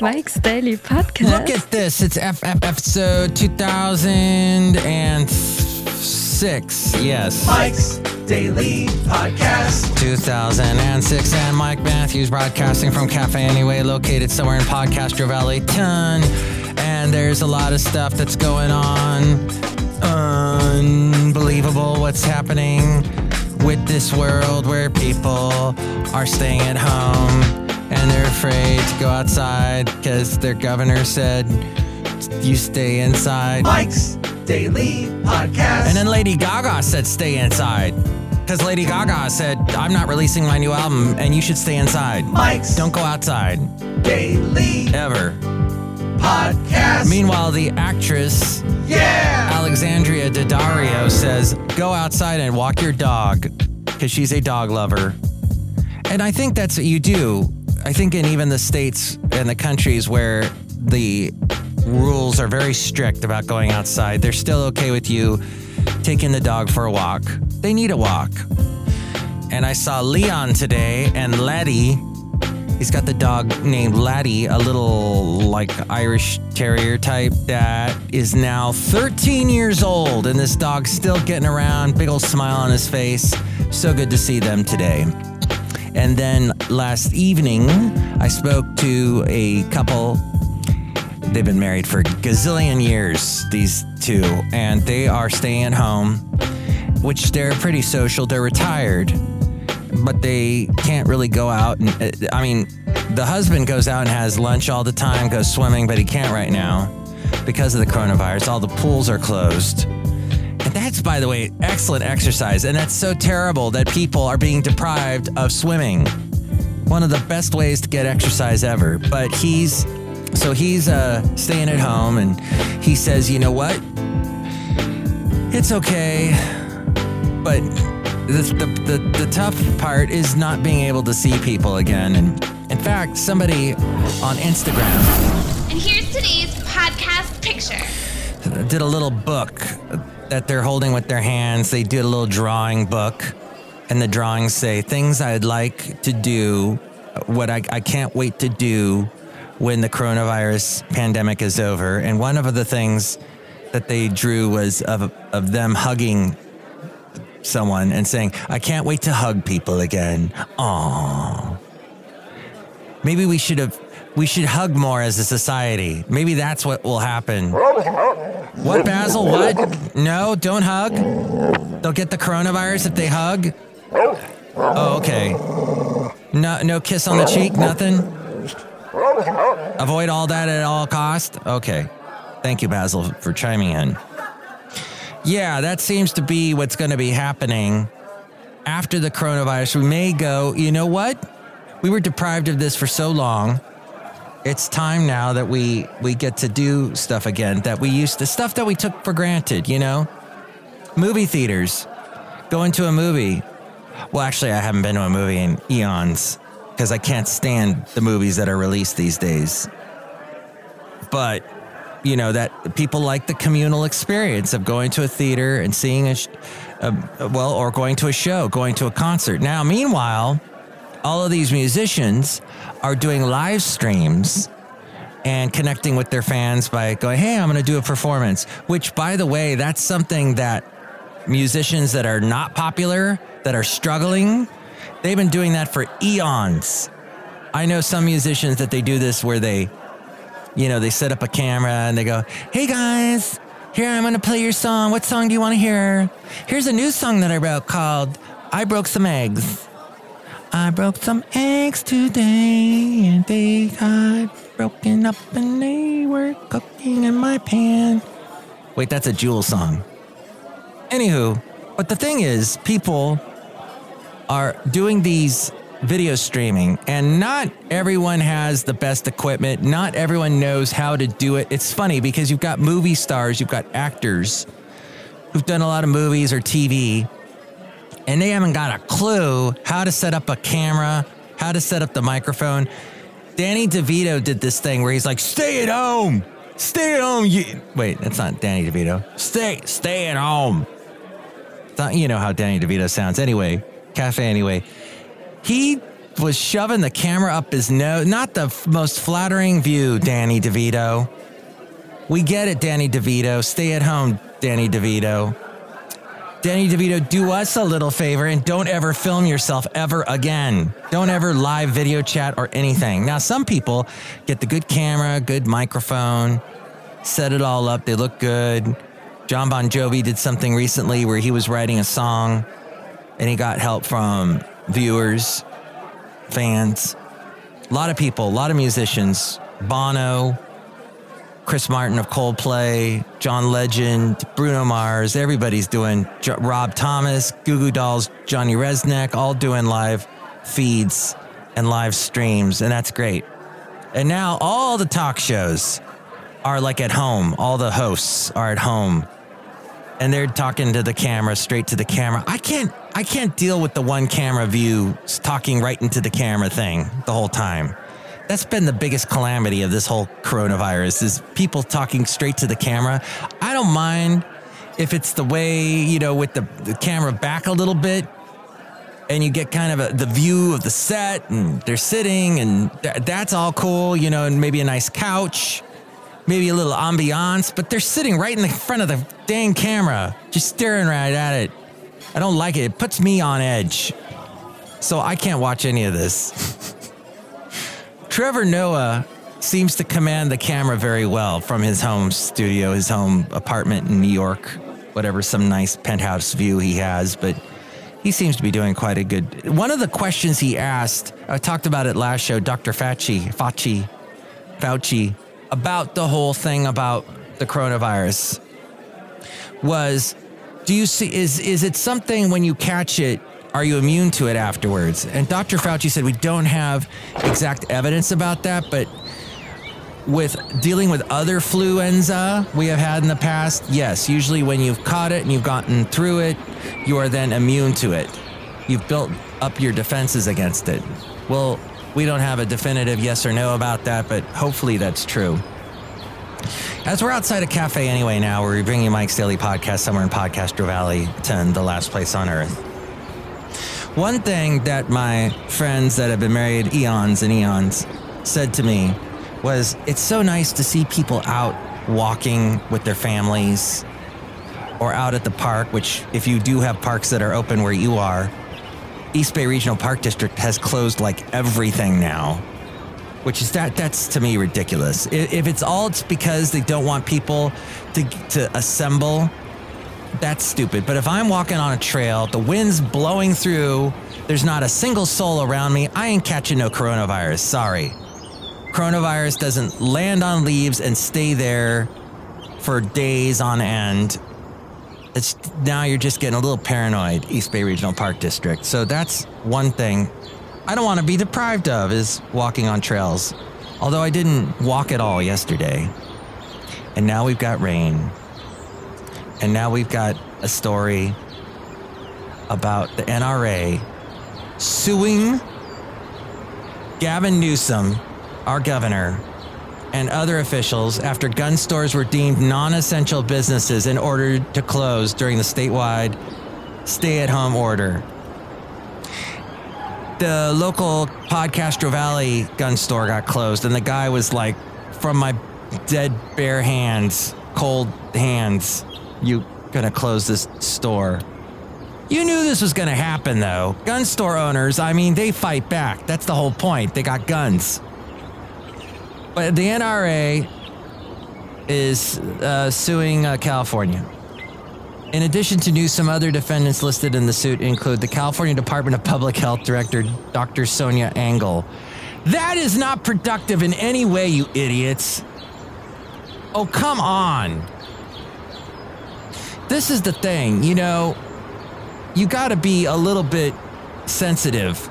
Mike's Daily Podcast. Look at this. It's F- F- episode 2006. Yes. Mike's Daily Podcast. 2006. And Mike Matthews broadcasting from Cafe Anyway, located somewhere in Podcastro Valley. Ton. And there's a lot of stuff that's going on. Unbelievable what's happening with this world where people are staying at home and they're afraid to go outside because their governor said you stay inside. Mike's Daily Podcast. And then Lady Gaga said stay inside. Because Lady Gaga said, I'm not releasing my new album and you should stay inside. Mike's Don't go outside. Daily Ever. Podcast. Meanwhile, the actress yeah. Alexandria Daddario says, go outside and walk your dog. Because she's a dog lover. And I think that's what you do. I think in even the states and the countries where the rules are very strict about going outside, they're still okay with you taking the dog for a walk. They need a walk. And I saw Leon today and Laddie. He's got the dog named Laddie, a little like Irish terrier type that is now 13 years old. And this dog's still getting around, big old smile on his face. So good to see them today. And then last evening, I spoke to a couple. They've been married for gazillion years, these two, and they are staying home, which they're pretty social. They're retired, but they can't really go out. And uh, I mean, the husband goes out and has lunch all the time, goes swimming, but he can't right now because of the coronavirus. All the pools are closed. And that's, by the way, excellent exercise. And that's so terrible that people are being deprived of swimming. One of the best ways to get exercise ever. But he's, so he's uh, staying at home and he says, you know what? It's okay. But the, the, the, tough part is not being able to see people again. And in fact, somebody on Instagram And here's today's podcast picture. did a little book that they're holding with their hands. They did a little drawing book, and the drawings say things I'd like to do, what I, I can't wait to do when the coronavirus pandemic is over. And one of the things that they drew was of, of them hugging someone and saying, I can't wait to hug people again. Aww. Maybe we should have. We should hug more as a society. Maybe that's what will happen. What, Basil? What? No, don't hug. They'll get the coronavirus if they hug. Oh, okay. No, no kiss on the cheek. Nothing. Avoid all that at all cost. Okay. Thank you, Basil, for chiming in. Yeah, that seems to be what's going to be happening after the coronavirus. We may go. You know what? We were deprived of this for so long it's time now that we we get to do stuff again that we used to stuff that we took for granted you know movie theaters going to a movie well actually i haven't been to a movie in eons because i can't stand the movies that are released these days but you know that people like the communal experience of going to a theater and seeing a, a well or going to a show going to a concert now meanwhile all of these musicians are doing live streams and connecting with their fans by going, hey, I'm going to do a performance. Which, by the way, that's something that musicians that are not popular, that are struggling, they've been doing that for eons. I know some musicians that they do this where they, you know, they set up a camera and they go, hey guys, here I'm going to play your song. What song do you want to hear? Here's a new song that I wrote called I Broke Some Eggs. I broke some eggs today and they got broken up and they were cooking in my pan. Wait, that's a Jewel song. Anywho, but the thing is, people are doing these video streaming and not everyone has the best equipment. Not everyone knows how to do it. It's funny because you've got movie stars, you've got actors who've done a lot of movies or TV and they haven't got a clue how to set up a camera, how to set up the microphone. Danny DeVito did this thing where he's like, "Stay at home, stay at home." You, wait, that's not Danny DeVito. Stay, stay at home. You know how Danny DeVito sounds. Anyway, Cafe Anyway. He was shoving the camera up his nose. Not the f- most flattering view, Danny DeVito. We get it, Danny DeVito. Stay at home, Danny DeVito. Danny DeVito, do us a little favor and don't ever film yourself ever again. Don't ever live video chat or anything. Now, some people get the good camera, good microphone, set it all up. They look good. John Bon Jovi did something recently where he was writing a song and he got help from viewers, fans, a lot of people, a lot of musicians, Bono, Chris Martin of Coldplay, John Legend, Bruno Mars, everybody's doing Rob Thomas, Goo Goo Dolls, Johnny Rzeznik, all doing live feeds and live streams, and that's great. And now all the talk shows are like at home. All the hosts are at home. And they're talking to the camera, straight to the camera. I can't I can't deal with the one camera view talking right into the camera thing the whole time that's been the biggest calamity of this whole coronavirus is people talking straight to the camera. I don't mind if it's the way, you know, with the, the camera back a little bit and you get kind of a, the view of the set and they're sitting and th- that's all cool, you know, and maybe a nice couch, maybe a little ambiance, but they're sitting right in the front of the dang camera, just staring right at it. I don't like it. It puts me on edge. So I can't watch any of this. Trevor Noah seems to command the camera very well from his home studio, his home apartment in New York, whatever, some nice penthouse view he has. But he seems to be doing quite a good. One of the questions he asked, I talked about it last show, Dr. Fauci, Fauci, Fauci, about the whole thing about the coronavirus was do you see is is it something when you catch it are you immune to it afterwards? And Dr. Fauci said we don't have exact evidence about that, but with dealing with other fluenza we have had in the past, yes, usually when you've caught it and you've gotten through it, you are then immune to it. You've built up your defenses against it. Well, we don't have a definitive yes or no about that, but hopefully that's true. As we're outside a cafe anyway now, we're bringing Mike's Daily Podcast somewhere in Podcastro Valley, 10, the last place on earth. One thing that my friends that have been married eons and eons said to me was it's so nice to see people out walking with their families or out at the park, which, if you do have parks that are open where you are, East Bay Regional Park District has closed like everything now, which is that that's to me ridiculous. If it's all it's because they don't want people to to assemble that's stupid. But if I'm walking on a trail, the wind's blowing through, there's not a single soul around me, I ain't catching no coronavirus. Sorry. Coronavirus doesn't land on leaves and stay there for days on end. It's now you're just getting a little paranoid, East Bay Regional Park District. So that's one thing I don't want to be deprived of is walking on trails. Although I didn't walk at all yesterday. And now we've got rain. And now we've got a story about the NRA suing Gavin Newsom, our governor, and other officials after gun stores were deemed non essential businesses and ordered to close during the statewide stay at home order. The local Podcastro Valley gun store got closed, and the guy was like, from my dead bare hands, cold hands, you gonna close this store. You knew this was gonna happen though. Gun store owners, I mean, they fight back. That's the whole point. They got guns. The NRA is uh, suing uh, California. In addition to Newsom, other defendants listed in the suit include the California Department of Public Health Director, Dr. Sonia Angell. That is not productive in any way, you idiots. Oh, come on. This is the thing, you know, you got to be a little bit sensitive.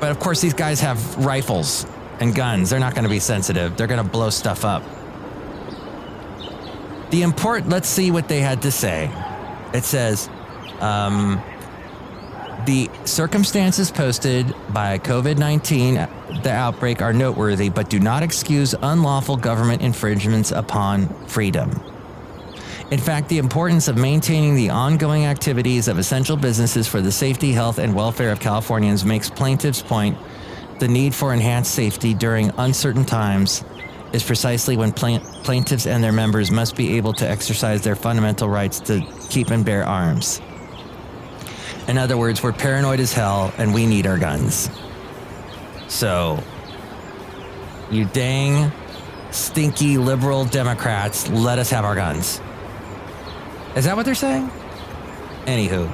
But of course, these guys have rifles and guns. They're not going to be sensitive, they're going to blow stuff up. The important, let's see what they had to say. It says, um, the circumstances posted by COVID 19, the outbreak, are noteworthy, but do not excuse unlawful government infringements upon freedom. In fact, the importance of maintaining the ongoing activities of essential businesses for the safety, health, and welfare of Californians makes plaintiffs' point the need for enhanced safety during uncertain times is precisely when plaintiffs and their members must be able to exercise their fundamental rights to keep and bear arms. In other words, we're paranoid as hell and we need our guns. So, you dang stinky liberal Democrats, let us have our guns. Is that what they're saying? Anywho,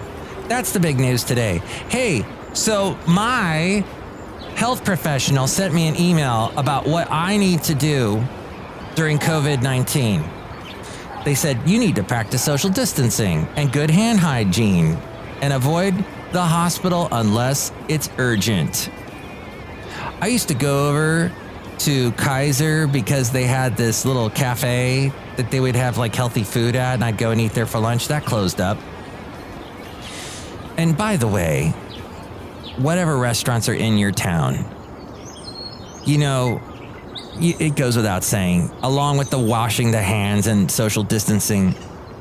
that's the big news today. Hey, so my health professional sent me an email about what I need to do during COVID 19. They said, you need to practice social distancing and good hand hygiene and avoid the hospital unless it's urgent. I used to go over to Kaiser because they had this little cafe that they would have like healthy food at, and I'd go and eat there for lunch. That closed up. And by the way, whatever restaurants are in your town, you know, it goes without saying, along with the washing the hands and social distancing,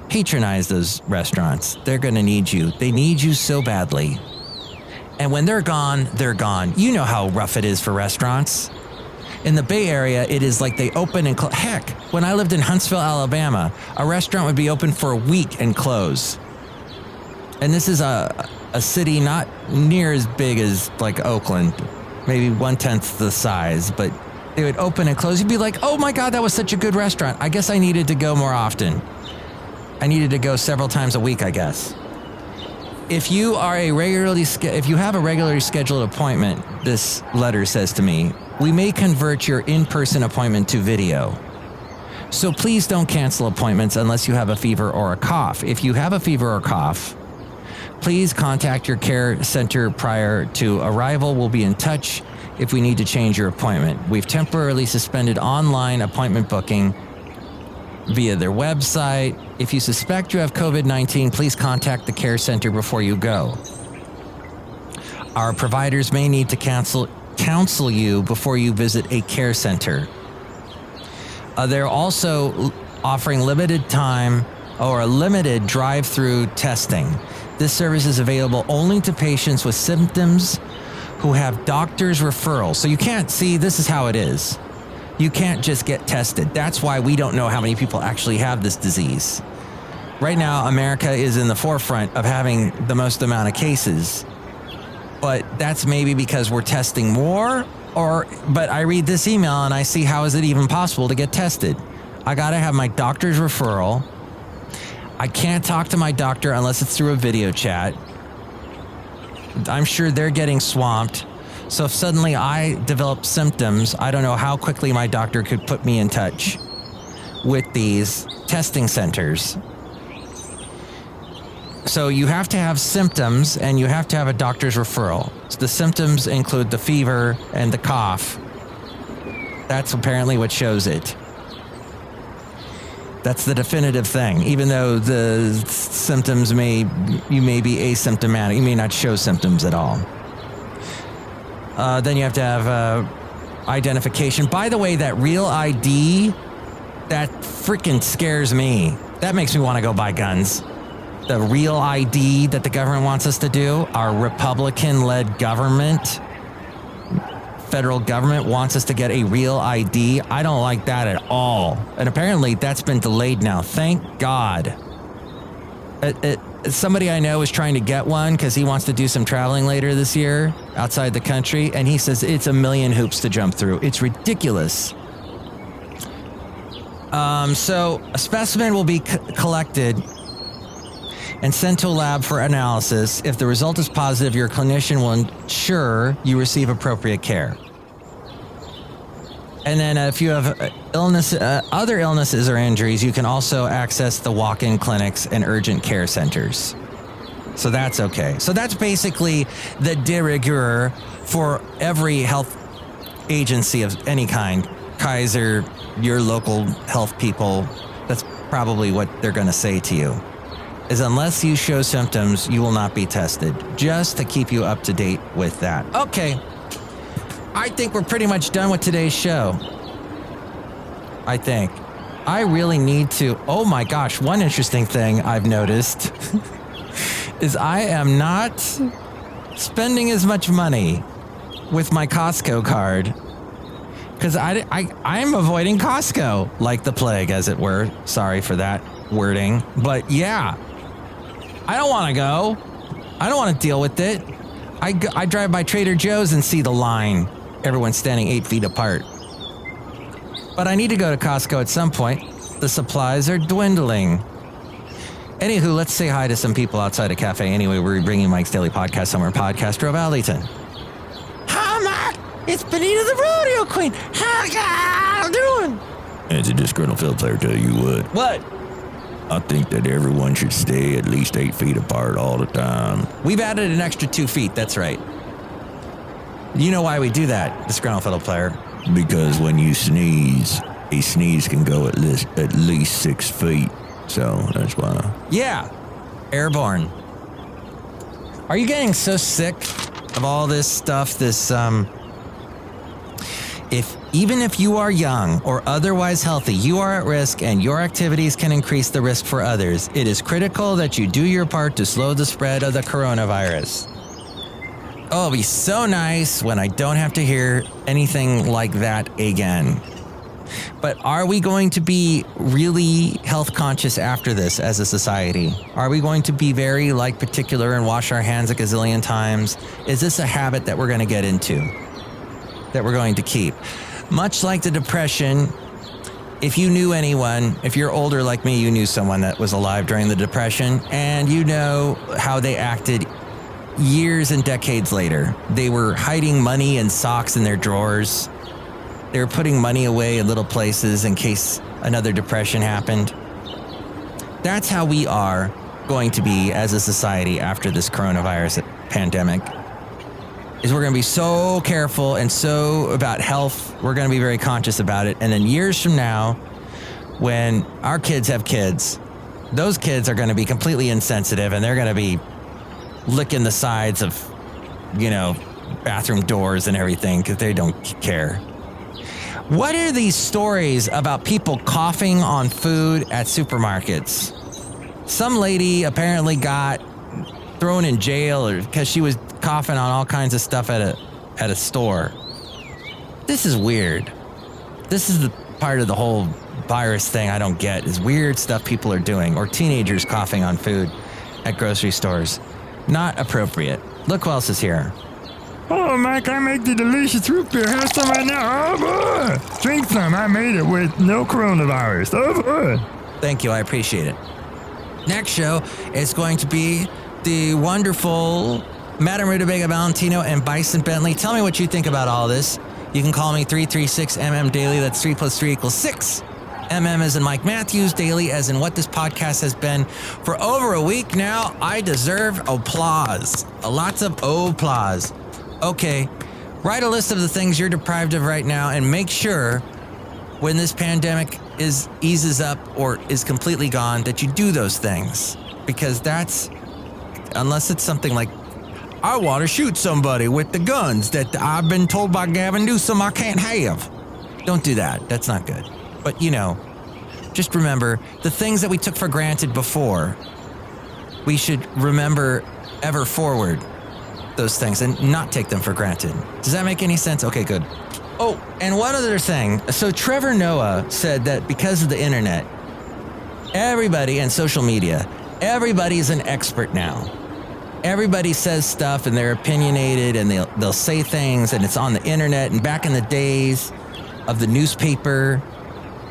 patronize those restaurants. They're going to need you. They need you so badly. And when they're gone, they're gone. You know how rough it is for restaurants. In the Bay Area, it is like they open and close. Heck, when I lived in Huntsville, Alabama, a restaurant would be open for a week and close. And this is a, a city not near as big as like Oakland, maybe one tenth the size, but they would open and close. You'd be like, oh my God, that was such a good restaurant. I guess I needed to go more often. I needed to go several times a week, I guess. If you are a regularly, if you have a regularly scheduled appointment, this letter says to me, we may convert your in person appointment to video. So please don't cancel appointments unless you have a fever or a cough. If you have a fever or cough, please contact your care center prior to arrival. We'll be in touch if we need to change your appointment. We've temporarily suspended online appointment booking via their website. If you suspect you have COVID 19, please contact the care center before you go. Our providers may need to cancel counsel you before you visit a care center. Uh, they're also offering limited time or limited drive through testing. This service is available only to patients with symptoms who have doctor's referrals. So you can't see, this is how it is. You can't just get tested. That's why we don't know how many people actually have this disease. Right now, America is in the forefront of having the most amount of cases but that's maybe because we're testing more or but I read this email and I see how is it even possible to get tested? I got to have my doctor's referral. I can't talk to my doctor unless it's through a video chat. I'm sure they're getting swamped. So if suddenly I develop symptoms, I don't know how quickly my doctor could put me in touch with these testing centers so you have to have symptoms and you have to have a doctor's referral. So the symptoms include the fever and the cough. That's apparently what shows it. That's the definitive thing. Even though the symptoms may, you may be asymptomatic, you may not show symptoms at all. Uh, then you have to have uh, identification. By the way, that real ID, that freaking scares me. That makes me want to go buy guns the real ID that the government wants us to do, our Republican led government, federal government wants us to get a real ID. I don't like that at all. And apparently that's been delayed now. Thank God. It, it, somebody I know is trying to get one because he wants to do some traveling later this year outside the country. And he says it's a million hoops to jump through. It's ridiculous. Um, so a specimen will be c- collected and sent to a lab for analysis. If the result is positive, your clinician will ensure you receive appropriate care. And then, uh, if you have uh, illness, uh, other illnesses or injuries, you can also access the walk-in clinics and urgent care centers. So that's okay. So that's basically the de rigueur for every health agency of any kind. Kaiser, your local health people. That's probably what they're going to say to you is unless you show symptoms, you will not be tested, just to keep you up to date with that. Okay, I think we're pretty much done with today's show. I think. I really need to. Oh my gosh, one interesting thing I've noticed is I am not spending as much money with my Costco card because I, I, I'm avoiding Costco like the plague, as it were. Sorry for that wording. But yeah, I don't want to go. I don't want to deal with it. I I drive by Trader Joe's and see the line. Everyone's standing eight feet apart. But I need to go to Costco at some point. The supplies are dwindling. Anywho, let's say hi to some people outside a cafe. Anyway, we're bringing Mike's Daily Podcast somewhere. Podcast Grove Alleyton. Hi, Mike. It's Benita the Rodeo Queen. How you doing? As a disgruntled field player, tell you what, What? I think that everyone should stay at least eight feet apart all the time. We've added an extra two feet. That's right. You know why we do that, the disgruntled fiddle player? Because when you sneeze, a sneeze can go at least at least six feet. So that's why. Yeah, airborne. Are you getting so sick of all this stuff? This um, if even if you are young or otherwise healthy, you are at risk, and your activities can increase the risk for others. It is critical that you do your part to slow the spread of the coronavirus. Oh, it'll be so nice when I don't have to hear anything like that again. But are we going to be really health conscious after this as a society? Are we going to be very like particular and wash our hands a gazillion times? Is this a habit that we're going to get into? That we're going to keep? Much like the depression, if you knew anyone, if you're older like me, you knew someone that was alive during the depression and you know how they acted years and decades later. They were hiding money and socks in their drawers. They were putting money away in little places in case another depression happened. That's how we are going to be as a society after this coronavirus pandemic. Is we're going to be so careful and so about health. We're going to be very conscious about it. And then years from now, when our kids have kids, those kids are going to be completely insensitive and they're going to be licking the sides of, you know, bathroom doors and everything because they don't care. What are these stories about people coughing on food at supermarkets? Some lady apparently got thrown in jail or because she was coughing on all kinds of stuff at a at a store. This is weird. This is the part of the whole virus thing I don't get is weird stuff people are doing or teenagers coughing on food at grocery stores. Not appropriate. Look who else is here. Oh, Mike, I make the delicious root beer. Have some right now. Oh, boy. Drink some. I made it with no coronavirus. Oh, boy. Thank you. I appreciate it. Next show is going to be the wonderful Madam Rutabaga Valentino and Bison Bentley. Tell me what you think about all this. You can call me 336 MM Daily. That's 3 plus 3 equals 6. MM as in Mike Matthews, Daily as in what this podcast has been for over a week now. I deserve applause. Lots of applause. Okay, write a list of the things you're deprived of right now and make sure when this pandemic is eases up or is completely gone that you do those things because that's unless it's something like I want to shoot somebody with the guns that I've been told by Gavin Newsom I can't have. Don't do that. That's not good. But you know, just remember the things that we took for granted before. We should remember ever forward those things and not take them for granted. Does that make any sense? Okay, good. Oh, and one other thing. So Trevor Noah said that because of the internet, everybody and social media, everybody's an expert now. Everybody says stuff and they're opinionated and they'll they'll say things and it's on the internet and back in the days of the newspaper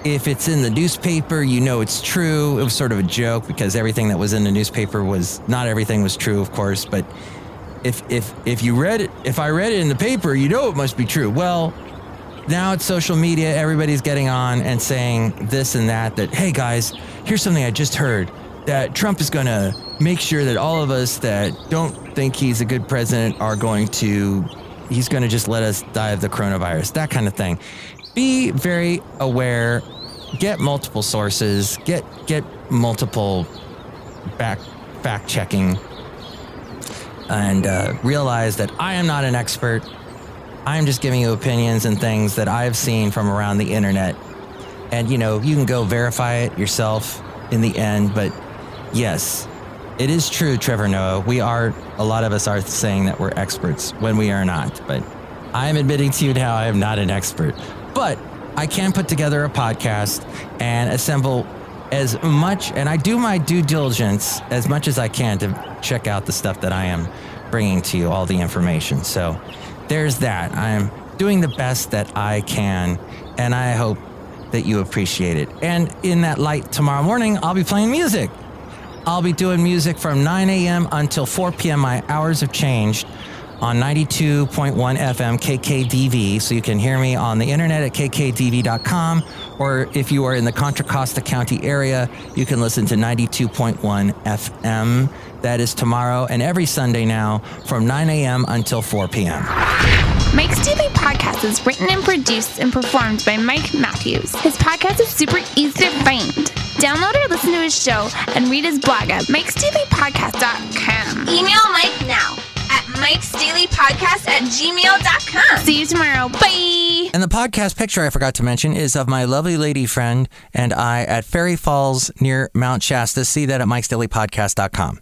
if it's in the newspaper, you know it's true. It was sort of a joke because everything that was in the newspaper was not everything was true, of course, but if if if you read it if I read it in the paper, you know it must be true. Well, now it's social media, everybody's getting on and saying this and that that hey guys, here's something I just heard that Trump is going to make sure that all of us that don't think he's a good president are going to he's going to just let us die of the coronavirus. That kind of thing. Be very aware, get multiple sources, get get multiple back fact checking and uh, realize that I am not an expert. I am just giving you opinions and things that I have seen from around the internet. And, you know, you can go verify it yourself in the end. But yes, it is true, Trevor Noah. We are, a lot of us are saying that we're experts when we are not. But I am admitting to you now, I am not an expert. But I can put together a podcast and assemble as much, and I do my due diligence as much as I can to check out the stuff that I am bringing to you, all the information. So there's that. I am doing the best that I can, and I hope that you appreciate it. And in that light, tomorrow morning, I'll be playing music. I'll be doing music from 9 a.m. until 4 p.m. My hours have changed on 92.1 FM KKDV. So you can hear me on the internet at kkdv.com. Or if you are in the Contra Costa County area, you can listen to 92.1 FM. That is tomorrow and every Sunday now from 9 a.m. until 4 p.m. Mike's Daily Podcast is written and produced and performed by Mike Matthews. His podcast is super easy to find. Download or listen to his show and read his blog at mikesdailypodcast.com. Email Mike now at mikesdailypodcast at gmail.com. See you tomorrow. Bye. And the podcast picture I forgot to mention is of my lovely lady friend and I at Fairy Falls near Mount Shasta. See that at mikesdailypodcast.com.